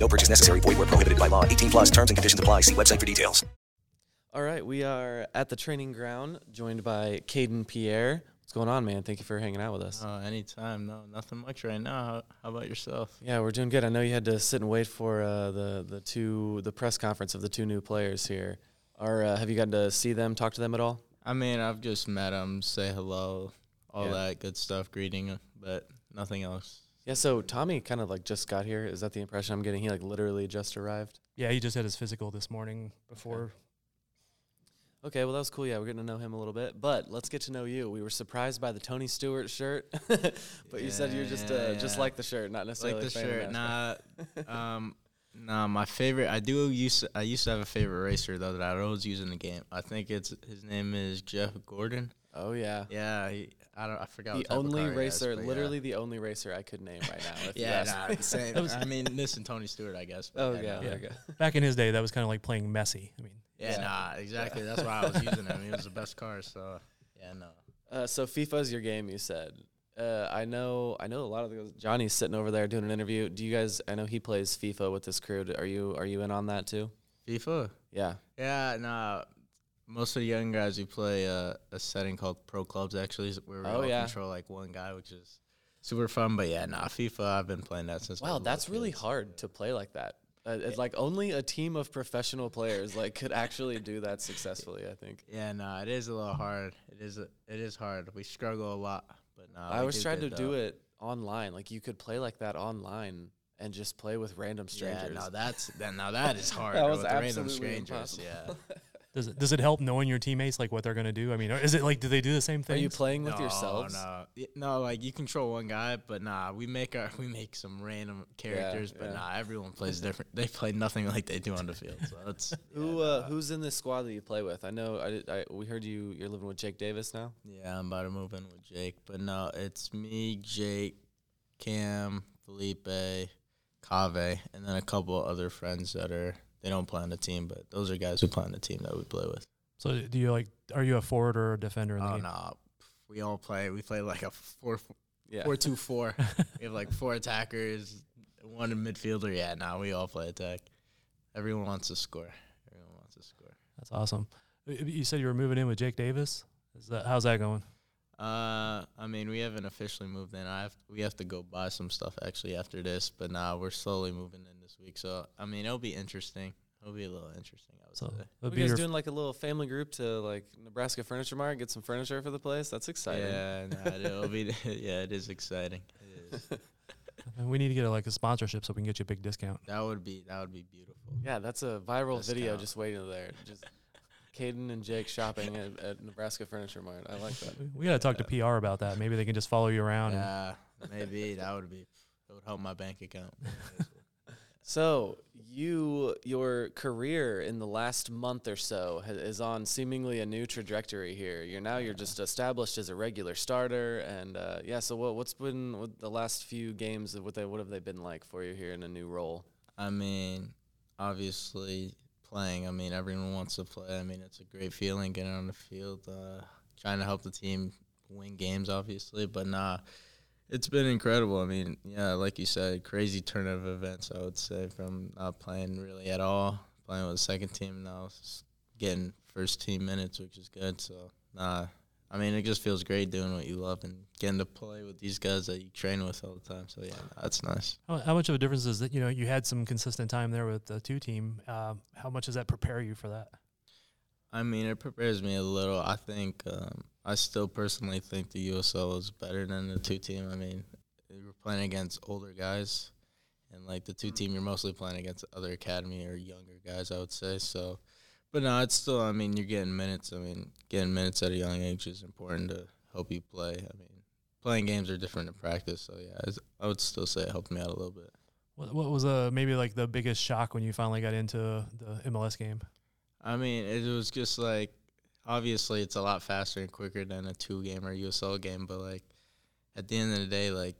No purchase necessary. Void where prohibited by law. 18 plus terms and conditions apply. See website for details. All right, we are at the training ground, joined by Kayden Pierre. What's going on, man? Thank you for hanging out with us. Oh, anytime. No, nothing much right now. How, how about yourself? Yeah, we're doing good. I know you had to sit and wait for uh, the the two the press conference of the two new players here. Are uh, have you gotten to see them, talk to them at all? I mean, I've just met them, say hello, all Yeah. that good stuff, greeting, but nothing else. Yeah. So Tommy kind of like just got here. Is that the impression I'm getting? He like literally just arrived. Yeah, he just had his physical this morning before. Okay, well that was cool. Yeah, we're getting to know him a little bit, but let's get to know you. We were surprised by the Tony Stewart shirt, but you said you're just uh, Yeah, just yeah. like the shirt, not necessarily like the a fan of shirt. NASCAR. Nah, um, nah. My favorite. I do use. I used to have a favorite racer though that I always use in the game. I think it's his name is Jeff Gordon. Oh yeah. Yeah, he, I don't. I forgot. The what only car he has, racer, yeah. literally the only racer I could name right now. If Yeah, asked nah, same. I mean, this and Tony Stewart, I guess. but Oh yeah, yeah, nah. there you go. Back in his day, that was kind of like playing Messi. I mean, Yeah, Yeah. nah, exactly. That's why I was using him. He was the best car. So yeah, no. Uh, so FIFA's your game, you said. Uh, I know, I know a lot of the Johnny's sitting over there doing an interview. Do you guys? I know he plays FIFA with this crew. Are you? Are you in on that too? FIFA. Yeah. Yeah, nah. Most of the young guys we play uh, a setting called Pro Clubs actually, where we Oh, all yeah. control like one guy, which is super fun. But yeah, nah, FIFA. I've been playing that since. Wow, that's really kid, so- hard to play like that. Uh, it's like only a team of professional players like could actually do that successfully. I think. Yeah, nah, it is a little hard. It is. A, it is hard. We struggle a lot, but nah. I always do tried to good, do it online. Like you could play like that online and just play with random strangers. Yeah, no, that's that. Now that is hard. That was with the random strangers. impossible. Yeah. does it does it help knowing your teammates like what they're gonna do? I mean, is it like do they do the same thing? Are you playing with no, yourselves? No, no, like you control one guy, but nah, we make our we make some random characters, but yeah. nah, everyone plays different. They play nothing like they do on the field. So it's Who uh, who's in this squad that you play with? I know I, did- I we heard you you're living with Jake Davis now. yeah, I'm about to move in with Jake, but no, it's me, Jake, Cam, Felipe, Cave, and then a couple other friends that are they don't play on the team, but those are guys who play on the team that we play with. so do you like? Are you a forward or a defender in the Oh game? no, we all play. We play like a four Yeah. four two four. we have like four attackers, one midfielder. Yeah, now we all play attack. Everyone wants to score. Everyone wants to score. That's awesome. You said you were moving in with Jake Davis. Is that how's that going? Uh, I mean, we haven't officially moved in. I have we have to go buy some stuff actually after this, but now we're slowly moving in this week. So I mean, it'll be interesting. It'll be a little interesting. I would So say. it'll Are be you guys doing like a little family group to like Nebraska Furniture Mart, get some furniture for the place? That's exciting. Yeah, nah, it'll be. Yeah, it is exciting. It is. we need to get a, like a sponsorship so we can get you a big discount. That would be that would be beautiful. Yeah, that's a viral Discount. video just waiting there. Just Kayden and Jake shopping at, at Nebraska Furniture Mart. I like that. We got to talk to PR about that. Maybe they can just follow you around. and- Yeah, maybe that would be that would help my bank account. So you, your career in the last month or so ha- is on seemingly a new trajectory here. You're now you're just established as a regular starter, and uh, yeah. So what, what's been what the last few games? What they what have they been like for you here in a new role? I mean, obviously playing. I mean, everyone wants to play. I mean, it's a great feeling getting on the field, uh, trying to help the team win games, obviously. But nah, it's been incredible. I mean, yeah, like you said, crazy turn of events. I would say from not playing really at all, playing with the second team now, getting first team minutes, which is good. So nah. I mean, it just feels great doing what you love and getting to play with these guys that you train with all the time. So yeah, that's nice. How, how much of a difference is that? You know, you had some consistent time there with the two team. Um, how much does that prepare you for that? I mean, it prepares me a little. I think um, I still personally think the USL is better than the two team. I mean, we're playing against older guys, and like the two team, you're mostly playing against other academy or younger guys. I would say so. But no, it's still. I mean, you're getting minutes. I mean, getting minutes at a young age is important to help you play. I mean, playing games are different than practice. So yeah, it's- I would still say it helped me out a little bit. What, what was uh, maybe like the biggest shock when you finally got into the MLS game? I mean, it was just like obviously it's a lot faster and quicker than a two game or USL game, but like at the end of the day, like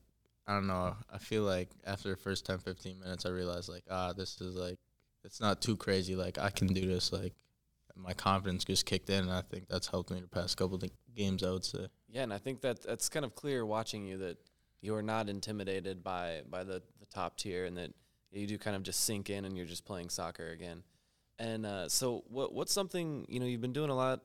I don't know, I feel like after the first 10, 15 minutes, I realized like ah, this is like it's not too crazy. Like I can do this. Like my confidence just kicked in, and I think that's helped me the past couple of games. I would say. Yeah, and I think that that's kind of clear watching you that you are not intimidated by by the, the top tier, and that you do kind of just sink in and you're just playing soccer again. And uh, so, what what's something you know you've been doing a lot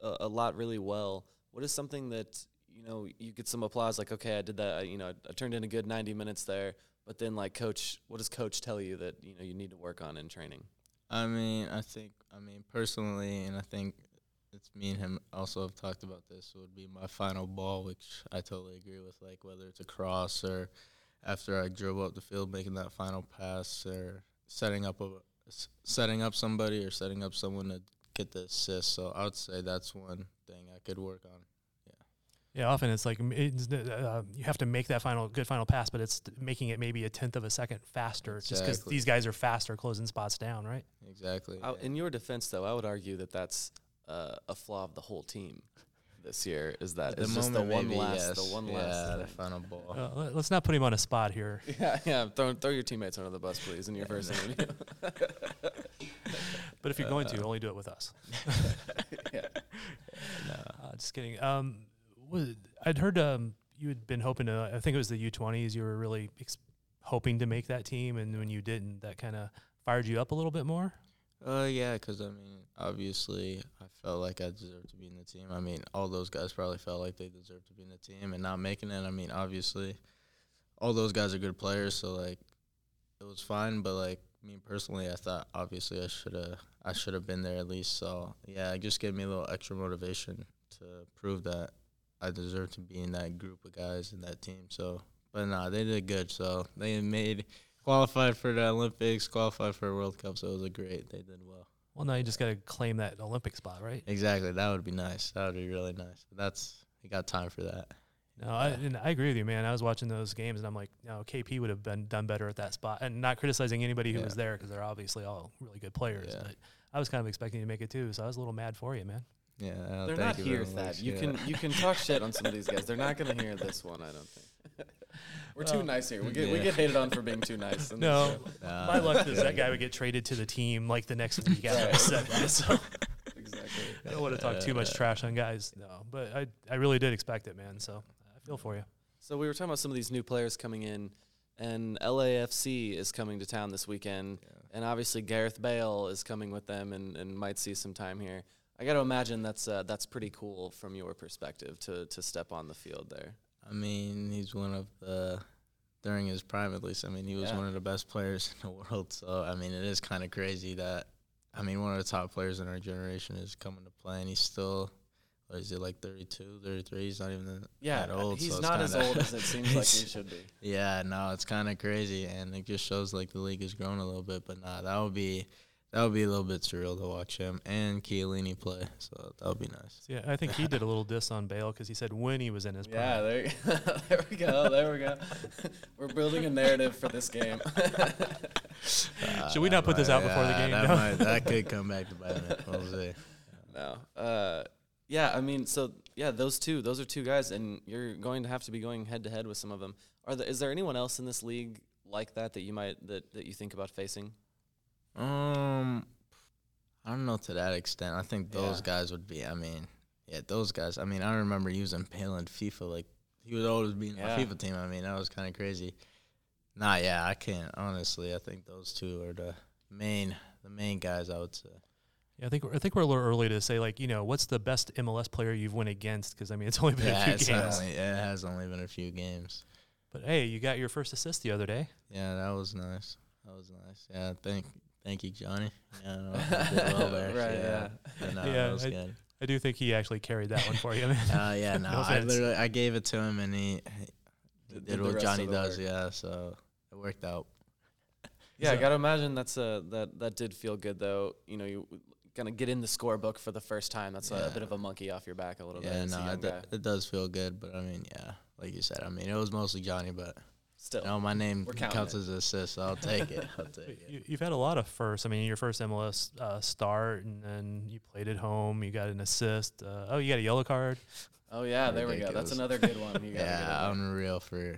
a, lot really well. What is something that you know you get some applause like okay I did that you know I turned in a good 90 minutes there, but then like coach, what does coach tell you that you know you need to work on in training? I mean, I think, I mean, personally, and I think it's me and him also have talked about this, would be my final ball, which I totally agree with. Like, whether it's a cross or after I dribble up the field, making that final pass or setting up a setting up somebody or setting up someone to get the assist. So I would say that's one thing I could work on. Yeah, often it's like it's, uh, you have to make that final good final pass, but it's making it maybe a tenth of a second faster, just because these guys are faster closing spots down, right? Exactly. I, in your defense, though, I would argue that that's uh, a flaw of the whole team this year. Is that the it's just the moment, one maybe, last, yes. the one Yeah, last. the final ball. Uh, let- let's not put him on a spot here. Yeah, yeah. Throw, throw your teammates under the bus, please, in your first interview. But if you're going to, only do it with us. yeah. Uh, just kidding. Um, was, I'd heard um, you had been hoping to. I think it was the U20s. You were really ex- hoping to make that team, and when you didn't, that kind of fired you up a little bit more. Uh, yeah, because I mean, obviously, I felt like I deserved to be in the team. I mean, all those guys probably felt like they deserved to be in the team, and not making it. I mean, obviously, all those guys are good players, so like, it was fine. But like me personally, I thought obviously I should have I should have been there at least. So yeah, it just gave me a little extra motivation to prove that I deserve to be in that group of guys in that team. So, but nah, they did good. So they made qualified for the Olympics, qualified for a World Cup. So it was a great. They did well. Well, now you just got to claim that Olympic spot, right? Exactly. That would be nice. That would be really nice. But that's you got time for that. No, I, and I agree with you, man. I was watching those games, and I'm like, no, KP would have been done better at that spot, and not criticizing anybody who Yeah. was there because they're obviously all really good players. Yeah. But I was kind of expecting you to make it too, so I was a little mad for you, man. Yeah. uh, They're thank not you here, very Thad. much. You Yeah. can you can talk shit on some of these guys. They're not going to hear this one. I don't think. We're too Well, nice here. We get we get hated on for being too nice. No, show. Nah. my luck is that guy would get traded to the team like the next week after I said that. So exactly. I don't want to talk too uh, much trash on guys, no. But I, I really did expect it, man. So I feel for you. So we were talking about some of these new players coming in, and LAFC is coming to town this weekend, and obviously Gareth Bale is coming with them and, and might see some time here. I got to imagine that's uh, that's pretty cool from your perspective to to step on the field there. I mean, he's one of the during his prime at least. I mean, he was Yeah. one of the best players in the world. So I mean, it is kind of crazy that I mean, one of the top players in our generation is coming to play, and he's still is he like 32, 33? He's not even that Yeah, old. he's so not as old as it seems like he should be. Yeah, no, it's kind of crazy, and it just shows like the league has grown a little bit. But nah, that would be that would be a little bit surreal to watch him and Chiellini play. So that would be nice. Yeah, I think he did a little diss on Bale because he said when he was in his prime. Yeah, there, there we go. There we go. We're building a narrative for this game. Should we not put this out before the game? That, No. might, that could come back to bite him. We'll see. no. Uh, yeah, I mean, so yeah, those two, those are two guys, and you're going to have to be going head to head with some of them. Are there, is there anyone else in this league like that that you might that, that you think about facing? Um, I don't know to that extent. I think those Yeah. guys would be. I mean, yeah, those guys. I mean, I remember using Bale in FIFA. Like he would always be in Yeah. my FIFA team. I mean, that was kind of crazy. Nah, yeah, I can't honestly. I think those two are the main, the main guys. I would say. Yeah, I think we're- I think we're a little early to say like you know what's the best MLS player you've went against because I mean it's only been Yeah, a few games. only, it has only been a few games. But hey, you got your first assist the other day. Yeah, that was nice. That was nice. Yeah, thank, thank you, Johnny. Yeah, no, you did well. Right, yeah. But no, yeah, I. I do think he actually carried that one for you. man. Uh, yeah, no, No I literally I gave it to him and he, he Did- did, did what Johnny does. work. Yeah, so it worked out. Yeah, I gotta imagine that's a that that did feel good though. You know, you gonna get in the scorebook for the first time. That's a, Yeah. bit of a monkey off your back a little bit. Yeah, no, it, do- guy. it does feel good, but I mean, yeah, like you said, I mean, it was mostly Johnny, but Still, you know, my name counts it. as an assist, so I'll take it. I'll take it. You, you've had a lot of firsts. I mean, your first MLS uh, start, and then you played at home. You got an assist. Uh, oh, you got a yellow card. oh yeah, there we go. That's another good one. You gotta get Yeah, unreal for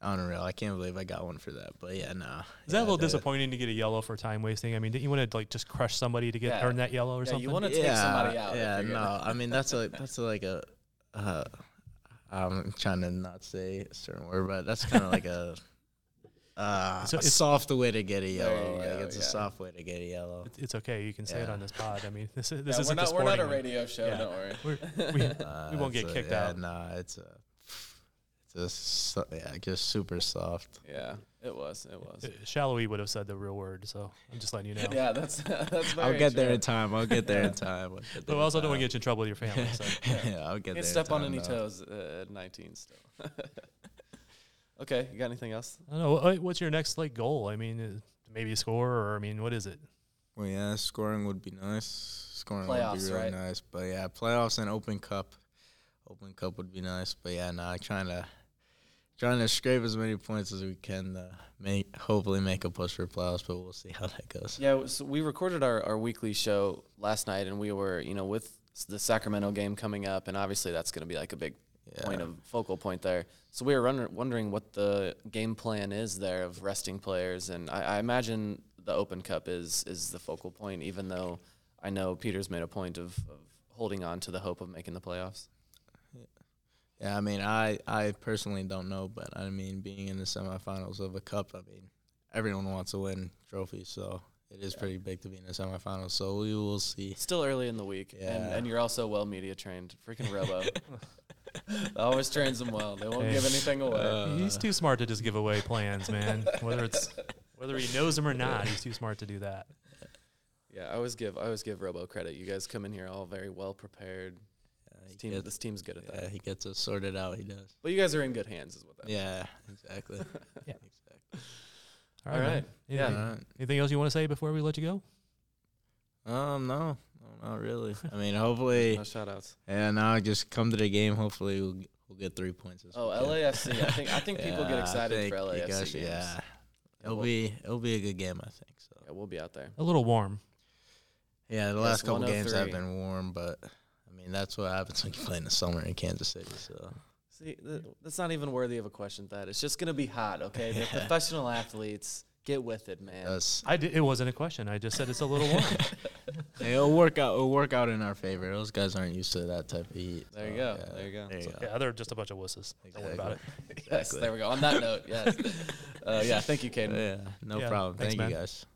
unreal. I can't believe I got one for that, but yeah, no. Is that a little the- disappointing to get a yellow for time wasting? I mean, didn't you want to like just crush somebody to get Yeah. earn that yellow or Yeah, something? you want to take somebody out. Yeah, no. I mean, that's a that's a, like a. Uh, I'm trying to not say a certain word, but that's kind of like a. Uh, So a it's- soft way to get a yellow. Like go, it's a soft way to get a yellow. It- It's okay. You can say it on this pod. I mean, this is this Yeah, isn't we're not we're not a sporting one. radio show. Yeah. Don't worry. We're, we, Uh, we won't get it's a- kicked yeah, out. Nah, it's a. It's a so, yeah, just super soft. Yeah, it was. It was. Uh, Salloi would have said the real word, so I'm just letting you know. Yeah, that's that's very I'll get there in time. I'll get there in time. I'll get But there I in also don't want to time. get you in trouble with your family. So. yeah, I'll get Can't there. step in on time, any though. toes uh, at 19 still. okay, you got anything else? I don't know. What's your next like goal? I mean, uh, maybe a score, or I mean, what is it? Well, yeah, scoring would be nice. Scoring would be really right? nice. But yeah, playoffs and Open Cup. Open Cup would be nice. But yeah, no, nah, trying to trying to scrape as many points as we can to make hopefully make a push for playoffs. But we'll see how that goes. Yeah, so we recorded our, our weekly show last night, and we were, you know, with the Sacramento game coming up, and obviously that's going to be like a big point of focal point there. So we were wonder- wondering what the game plan is there of resting players, and I, I imagine the Open Cup is is the focal point, even though I know Peter's made a point of, of holding on to the hope of making the playoffs. Yeah, I mean, I I personally don't know, but I mean, being in the semifinals of a cup, I mean, everyone wants to win trophies, so it is pretty big to be in the semifinals. So we will see. Still early in the week, and, Yeah. and you're also well media trained. Freaking Robo. Always trains them well. They won't Hey. give anything away. Uh, he's too smart to just give away plans, man. Whether it's whether he knows them or not, he's too smart to do that. Yeah, I always give I always give Robo credit. You guys come in here all very well prepared. He This, team, gets- this team's good at that. Yeah, he gets us sorted out. He does. Well, you guys are in good hands, is what that. Yeah, exactly. Yeah. exactly. All All right. right. man. Yeah. Anything, All right. anything else you want to say before we let you go? Um, no, no, not really. I mean, hopefully, No shout outs. yeah. Now just come to the game. Hopefully, we'll we'll get three points. this Oh, weekend. LAFC. I think I think people Yeah, get excited for think you LAFC guys- games. Yeah, Yeah, it'll we'll- be it'll be a good game. I think so. Yeah, we'll be out there. A little warm. Yeah, the last couple games have been warm, but I mean that's what happens when you play in the summer in Kansas City. So See, th- that's not even worthy of a question. That it's just gonna be hot. Okay, they're professional athletes. Get with it, man. that's I did, it wasn't a question. I just said it's a little warm. it'll work out. It'll work out in our favor. Those guys aren't used to that type of heat. There you so, go, yeah, there you go. There you go. yeah, they're just a bunch of wusses. Don't worry about it. Yes, there we go. On that note, yes. Uh, yeah, thank you, Kayden. Yeah, no Yeah, problem. thanks, Thank man. you guys.